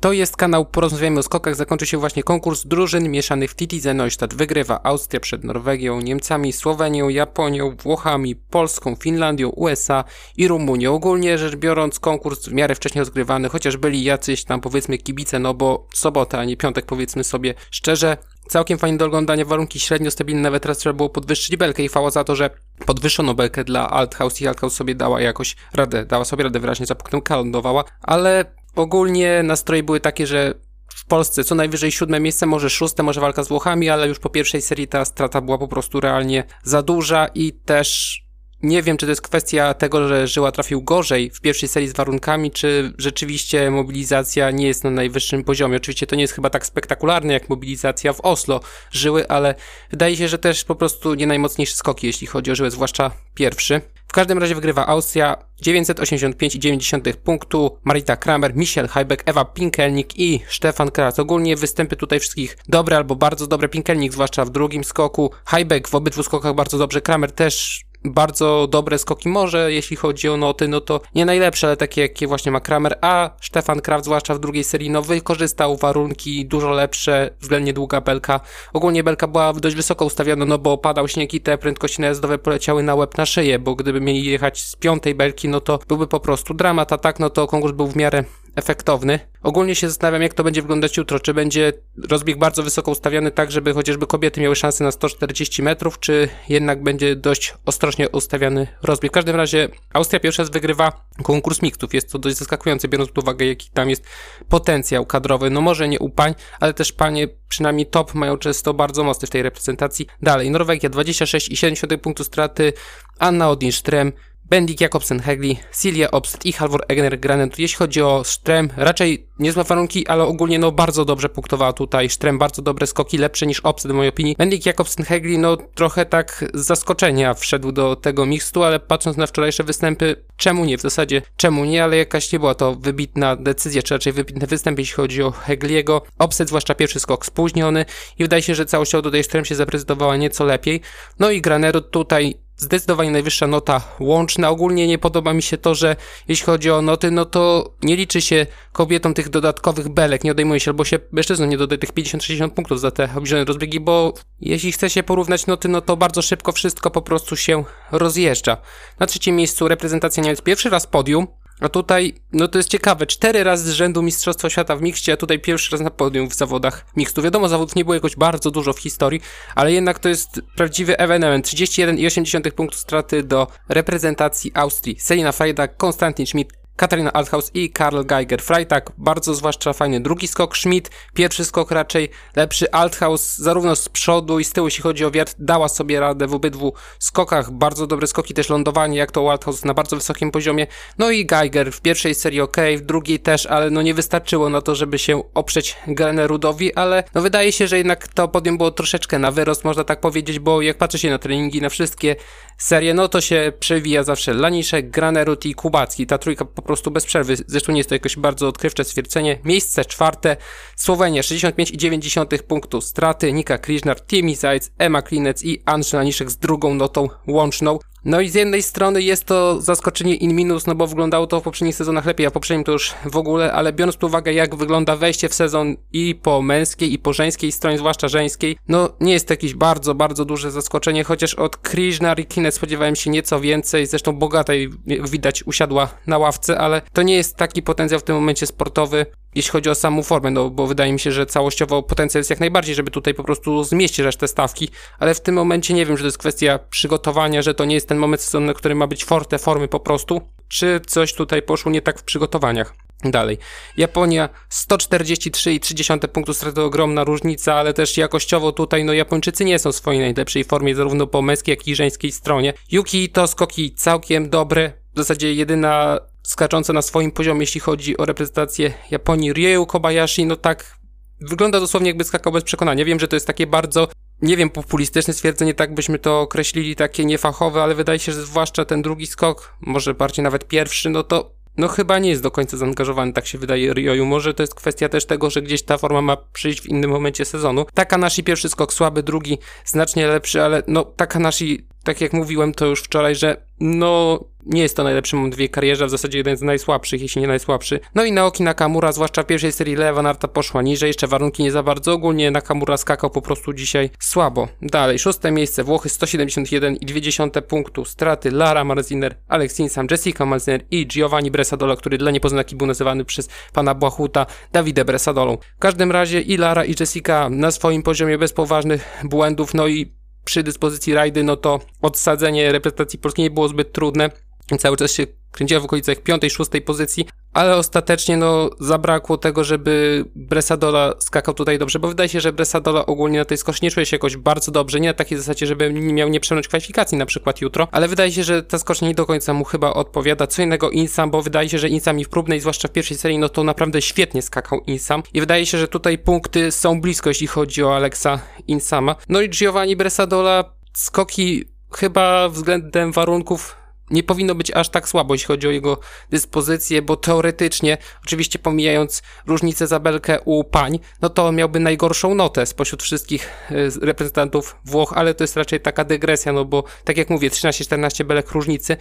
To jest kanał Porozmawiajmy o skokach. Zakończy się właśnie konkurs drużyn mieszanych w TTZ Neustadt. Wygrywa Austria przed Norwegią, Niemcami, Słowenią, Japonią, Włochami, Polską, Finlandią, USA i Rumunią. Ogólnie rzecz biorąc konkurs w miarę wcześniej rozgrywany, chociaż byli jacyś tam powiedzmy kibice, no bo sobota, a nie piątek powiedzmy sobie szczerze. Całkiem fajnie do oglądania, warunki średnio stabilne, nawet teraz trzeba było podwyższyć belkę i chwała za to, że podwyższono belkę dla Althaus i Althaus sobie dała jakoś radę, dała sobie radę wyraźnie za punktem lądowała, ale ogólnie nastroje były takie, że w Polsce co najwyżej siódme miejsce, może szóste, może walka z Włochami, ale już po pierwszej serii ta strata była po prostu realnie za duża i też nie wiem, czy to jest kwestia tego, że Żyła trafił gorzej w pierwszej serii z warunkami, czy rzeczywiście mobilizacja nie jest na najwyższym poziomie. Oczywiście to nie jest chyba tak spektakularne jak mobilizacja w Oslo Żyły, ale wydaje się, że też po prostu nie najmocniejsze skoki, jeśli chodzi o Żyłę, zwłaszcza pierwszy. W każdym razie wygrywa Austria 985,9 punktu, Marita Kramer, Michel Heibeck, Ewa Pinkelnik i Stefan Kratz. Ogólnie występy tutaj wszystkich dobre albo bardzo dobre. Pinkelnik zwłaszcza w drugim skoku, Heibeck w obydwu skokach bardzo dobrze, Kramer też bardzo dobre skoki, może jeśli chodzi o noty, no to nie najlepsze, ale takie jakie właśnie ma Kramer, a Stefan Kraft, zwłaszcza w drugiej serii, no wykorzystał warunki dużo lepsze, względnie długa belka. Ogólnie belka była dość wysoko ustawiona, no bo padał śnieg i te prędkości najazdowe poleciały na łeb na szyję, bo gdyby mieli jechać z piątej belki, no to byłby po prostu dramat, a tak no to konkurs był w miarę efektowny. Ogólnie się zastanawiam, jak to będzie wyglądać jutro. Czy będzie rozbieg bardzo wysoko ustawiony, tak żeby chociażby kobiety miały szansę na 140 metrów, czy jednak będzie dość ostrożnie ustawiany rozbieg. W każdym razie Austria pierwsza raz wygrywa konkurs mixtów. Jest to dość zaskakujące, biorąc pod uwagę, jaki tam jest potencjał kadrowy. No może nie u pań, ale też panie, przynajmniej top, mają często bardzo mocny w tej reprezentacji. Dalej, Norwegia 26,7 punktu straty, Anna Odin-Ström Bendik Jakobsen Hegli, Silja Obst i Halvor Egner Granet. Jeśli chodzi o Strem, raczej niezłe warunki, ale ogólnie no bardzo dobrze punktowała tutaj. Strem bardzo dobre skoki, lepsze niż Obst w mojej opinii. Bendik Jakobsen Hegli no trochę tak z zaskoczenia wszedł do tego mixtu, ale patrząc na wczorajsze występy, czemu nie? W zasadzie czemu nie, ale jakaś nie była to wybitna decyzja, czy raczej wybitny występ, jeśli chodzi o Hegliego. Obset, zwłaszcza pierwszy skok spóźniony i wydaje się, że całościowo tutaj Strem się zaprezentowała nieco lepiej. No i Granerud tutaj zdecydowanie najwyższa nota łączna. Ogólnie nie podoba mi się to, że jeśli chodzi o noty, no to nie liczy się kobietom tych dodatkowych belek, nie odejmuje się, albo się mężczyznom nie dodaje tych 50-60 punktów za te obniżone rozbiegi, bo jeśli chce się porównać noty, no to bardzo szybko wszystko po prostu się rozjeżdża. Na trzecim miejscu reprezentacja Niemiec pierwszy raz podium, a tutaj, no to jest ciekawe, cztery razy z rzędu Mistrzostwa Świata w mikście, a tutaj pierwszy raz na podium w zawodach mikstu. Wiadomo, zawodów nie było jakoś bardzo dużo w historii, ale jednak to jest prawdziwy ewenement. 31,8 punktu straty do reprezentacji Austrii. Selina Freitag, Konstantin Schmidt, Katarina Althaus i Karl Geiger. Freitag. Bardzo zwłaszcza fajny drugi skok, Schmidt pierwszy skok raczej lepszy, Althaus zarówno z przodu i z tyłu jeśli chodzi o wiatr dała sobie radę w obydwu skokach, bardzo dobre skoki, też lądowanie jak to Althaus na bardzo wysokim poziomie, no i Geiger w pierwszej serii ok, w drugiej też, ale no nie wystarczyło na to, żeby się oprzeć Gelenerudowi, ale no wydaje się, że jednak to podium było troszeczkę na wyrost, można tak powiedzieć, bo jak patrzy się na treningi, na wszystkie serie, no to się przewija zawsze Laniszek, Granerud i Kubacki, ta trójka po prostu bez przerwy. Zresztą nie jest to jakoś bardzo odkrywcze stwierdzenie. Miejsce czwarte, Słowenia 65,9 punktu straty, Nika Kriżnar, Timi Zajc, Emma Klinec i Andrzej Laniszek z drugą notą łączną. No i z jednej strony jest to zaskoczenie in minus, no bo wyglądało to w poprzednich sezonach lepiej, a w poprzednim to już w ogóle, ale biorąc pod uwagę jak wygląda wejście w sezon i po męskiej i po żeńskiej stronie, zwłaszcza żeńskiej, no nie jest to jakieś bardzo, bardzo duże zaskoczenie, chociaż od Krishna i Kine spodziewałem się nieco więcej, zresztą bogatej widać usiadła na ławce, ale to nie jest taki potencjał w tym momencie sportowy, jeśli chodzi o samą formę, no bo wydaje mi się, że całościowo potencjał jest jak najbardziej, żeby tutaj po prostu zmieścić resztę stawki, ale w tym momencie nie wiem, że to jest kwestia przygotowania, że to nie jest ten moment sezonu, którym ma być forte formy po prostu, czy coś tutaj poszło nie tak w przygotowaniach. Dalej. Japonia 143,3 punktu straty ogromna różnica, ale też jakościowo tutaj no Japończycy nie są w swojej najlepszej formie zarówno po męskiej jak i żeńskiej stronie. Yuki to skoki całkiem dobre, w zasadzie jedyna skacząca na swoim poziomie, jeśli chodzi o reprezentację Japonii. Ryu Kobayashi, no tak, wygląda dosłownie jakby skakał bez przekonania. Wiem, że to jest takie bardzo, nie wiem, populistyczne stwierdzenie, tak byśmy to określili, takie niefachowe, ale wydaje się, że zwłaszcza ten drugi skok, może bardziej nawet pierwszy, no to no chyba nie jest do końca zaangażowany, tak się wydaje Ryoyu. Może to jest kwestia też tego, że gdzieś ta forma ma przyjść w innym momencie sezonu. Takanashi pierwszy skok słaby, drugi znacznie lepszy, ale no Takanashi tak jak mówiłem to już wczoraj, że no nie jest to najlepszy moment w jej karierze, w zasadzie jeden z najsłabszych, jeśli nie najsłabszy. No i Naoki Nakamura, zwłaszcza w pierwszej serii Lea Narta poszła niżej, jeszcze warunki nie za bardzo, ogólnie Nakamura skakał po prostu dzisiaj słabo. Dalej, szóste miejsce, Włochy 171,2 punktu, straty Lara Marziner, Alex Insam, Jessica Malzner i Giovanni Bresadola, który dla niepoznaki był nazywany przez pana Błachuta Davide Bresadolą. W każdym razie i Lara i Jessica na swoim poziomie bez poważnych błędów, no i przy dyspozycji rajdy, no to odsadzenie reprezentacji polskiej nie było zbyt trudne. Cały czas się kręciła w okolicach piątej, szóstej pozycji, ale ostatecznie no zabrakło tego, żeby Bresadola skakał tutaj dobrze, bo wydaje się, że Bresadola ogólnie na tej skoczni nie czuje się jakoś bardzo dobrze, nie na takiej zasadzie, żeby miał nie przejąć kwalifikacji na przykład jutro, ale wydaje się, że ta skocznia nie do końca mu chyba odpowiada, co innego Insam, bo wydaje się, że Insam i w próbnej, zwłaszcza w pierwszej serii, no to naprawdę świetnie skakał Insam i wydaje się, że tutaj punkty są blisko, jeśli chodzi o Alexa Insama. No i Giovanni Bresadola skoki chyba względem warunków nie powinno być aż tak słabo, jeśli chodzi o jego dyspozycję, bo teoretycznie, oczywiście pomijając różnicę zabelkę u pań, no to miałby najgorszą notę spośród wszystkich y, reprezentantów Włoch, ale to jest raczej taka dygresja, no bo tak jak mówię, 13-14 belek różnicy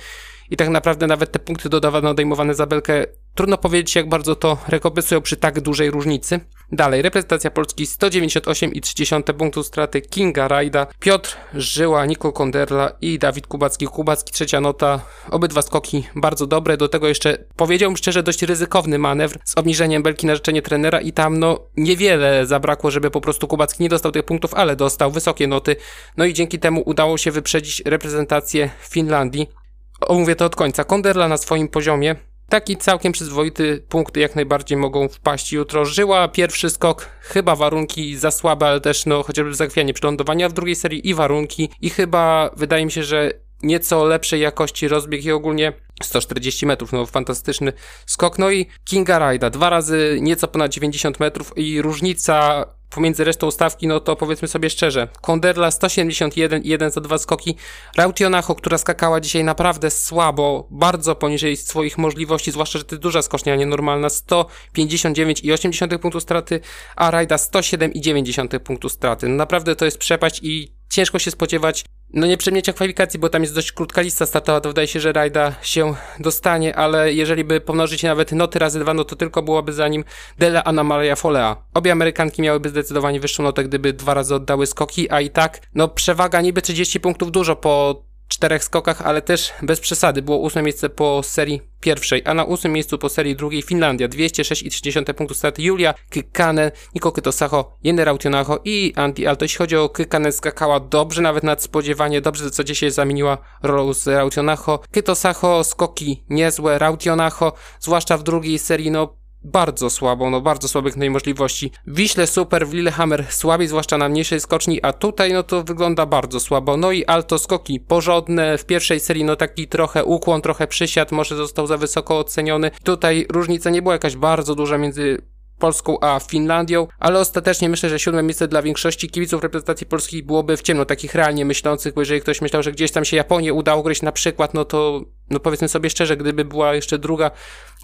i tak naprawdę nawet te punkty dodawane, odejmowane za belkę, trudno powiedzieć jak bardzo to rekompensują przy tak dużej różnicy. Dalej, reprezentacja Polski 198,3 punktu straty Kinga Rajda, Piotr Żyła, Niko Konderla i Dawid Kubacki. Kubacki trzecia nota, obydwa skoki bardzo dobre, do tego jeszcze powiedziałbym szczerze dość ryzykowny manewr z obniżeniem belki na życzenie trenera i tam no niewiele zabrakło, żeby po prostu Kubacki nie dostał tych punktów, ale dostał wysokie noty, no i dzięki temu udało się wyprzedzić reprezentację Finlandii omówię to od końca. Konderla na swoim poziomie. Taki całkiem przyzwoity punkty jak najbardziej mogą wpaść jutro. Żyła pierwszy skok, chyba warunki za słabe, ale też no chociażby zachwianie przylądowania w drugiej serii i warunki i chyba wydaje mi się, że nieco lepszej jakości rozbieg i ogólnie 140 metrów, no fantastyczny skok. No i Kinga Rajda, dwa razy nieco ponad 90 metrów i różnica pomiędzy resztą stawki, no to powiedzmy sobie szczerze, Konderla 171 i 1 za dwa skoki, Rautionacho, która skakała dzisiaj naprawdę słabo, bardzo poniżej swoich możliwości, zwłaszcza, że to duża skocznia, nienormalna, 159 i 80 punktów straty, a Rajda 107 i 90 punktów straty. No naprawdę to jest przepaść i ciężko się spodziewać no nie przemiecia kwalifikacji, bo tam jest dość krótka lista startowa, to wydaje się, że Rajda się dostanie, ale jeżeli by pomnożyć nawet noty razy dwa, no to tylko byłoby za nim Dela Anna Maria Folea. Obie Amerykanki miałyby zdecydowanie wyższą notę, gdyby dwa razy oddały skoki, a i tak, no przewaga niby 30 punktów dużo po czterech skokach, ale też bez przesady. Było ósme miejsce po serii pierwszej, a na ósmym miejscu po serii drugiej Finlandia 206,3 punktów straty Julia Kykkanen, Niko Kytosacho, Jenny Rautionacho i Anti Alto. Jeśli chodzi o Kykkanen, skakała dobrze, nawet nadspodziewanie, dobrze w zasadzie się zamieniła rolą z Rautionacho. Kytosacho, skoki niezłe, Rautionacho, zwłaszcza w drugiej serii, no bardzo słabo, no bardzo słabych możliwości. Wiśle super, w Lillehammer słabiej, zwłaszcza na mniejszej skoczni, a tutaj no to wygląda bardzo słabo. No i alto skoki porządne, w pierwszej serii no taki trochę ukłon, trochę przysiad, może został za wysoko oceniony. Tutaj różnica nie była jakaś bardzo duża między Polską a Finlandią, ale ostatecznie myślę, że siódme miejsce dla większości kibiców reprezentacji polskiej byłoby w ciemno, takich realnie myślących, bo jeżeli ktoś myślał, że gdzieś tam się Japonię udało gryźć na przykład, no to no powiedzmy sobie szczerze, gdyby była jeszcze druga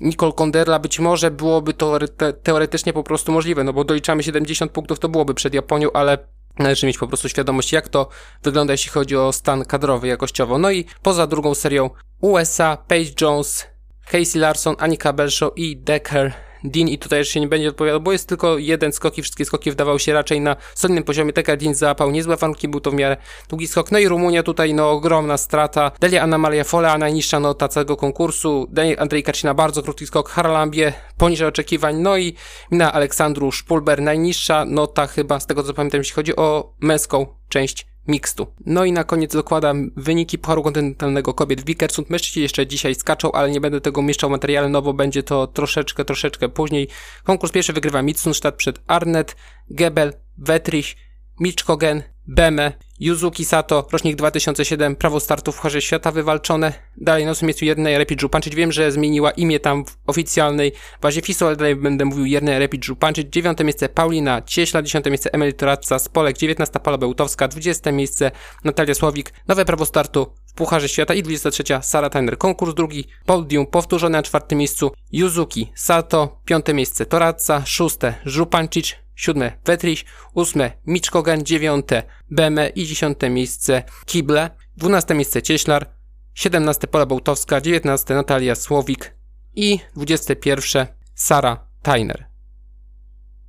Nicole Konderla, być może byłoby to te teoretycznie po prostu możliwe, no bo doliczamy 70 punktów, to byłoby przed Japonią, ale należy mieć po prostu świadomość, jak to wygląda, jeśli chodzi o stan kadrowy jakościowo. No i poza drugą serią USA, Paige Jones, Casey Larson, Annika Belshaw i Decker Dean i tutaj już się nie będzie odpowiadał, bo jest tylko jeden skok i wszystkie skoki wdawały się raczej na solidnym poziomie. Taka Dean załapał niezłe warunki, był to w miarę długi skok. No i Rumunia tutaj no ogromna strata. Delia Anna Maria Fola, najniższa nota całego konkursu. Daniel Andrzej Kacina, bardzo krótki skok. Harlambie poniżej oczekiwań. No i na Aleksandru Szpulber, najniższa nota chyba, z tego co pamiętam, jeśli chodzi o męską część mixtu. No i na koniec dokładam wyniki Pucharu Kontynentalnego Kobiet w Bikersund. Mężczyźni jeszcze dzisiaj skaczą, ale nie będę tego umieszczał materiale, no bo będzie to troszeczkę, troszeczkę później. Konkurs pierwszy wygrywa Mitsunstadt przed Arnet, Gebel, Wetrich, Miczkogen, Beme, Yuzuki Sato, rocznik 2007, prawo startu w Pucharze Świata wywalczone. Dalej na ósmym miejscu Jernej Rapid Żupanczyć. Wiem, że zmieniła imię tam w oficjalnej bazie FISO, ale dalej będę mówił Jernej Rapid Żupanczyć. Dziewiąte miejsce Paulina Cieśla, dziesiąte miejsce Emily Toradza z Polek, dziewiętnasta Paula Bełtowska, dwudzieste miejsce Natalia Słowik, nowe prawo startu w Pucharze Świata i 23 Sara Tyner. Konkurs drugi, podium powtórzone na czwartym miejscu Yuzuki Sato, piąte miejsce Toradza, szóste Żupancic, siódme Wetrich, ósme Miczkogan, dziewiąte Beme i dziesiąte miejsce Kible. 12 miejsce Cieślar, 17 Pola Bołtowska, 19 Natalia Słowik i 21 Sara Tyner.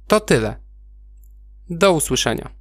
To tyle. Do usłyszenia.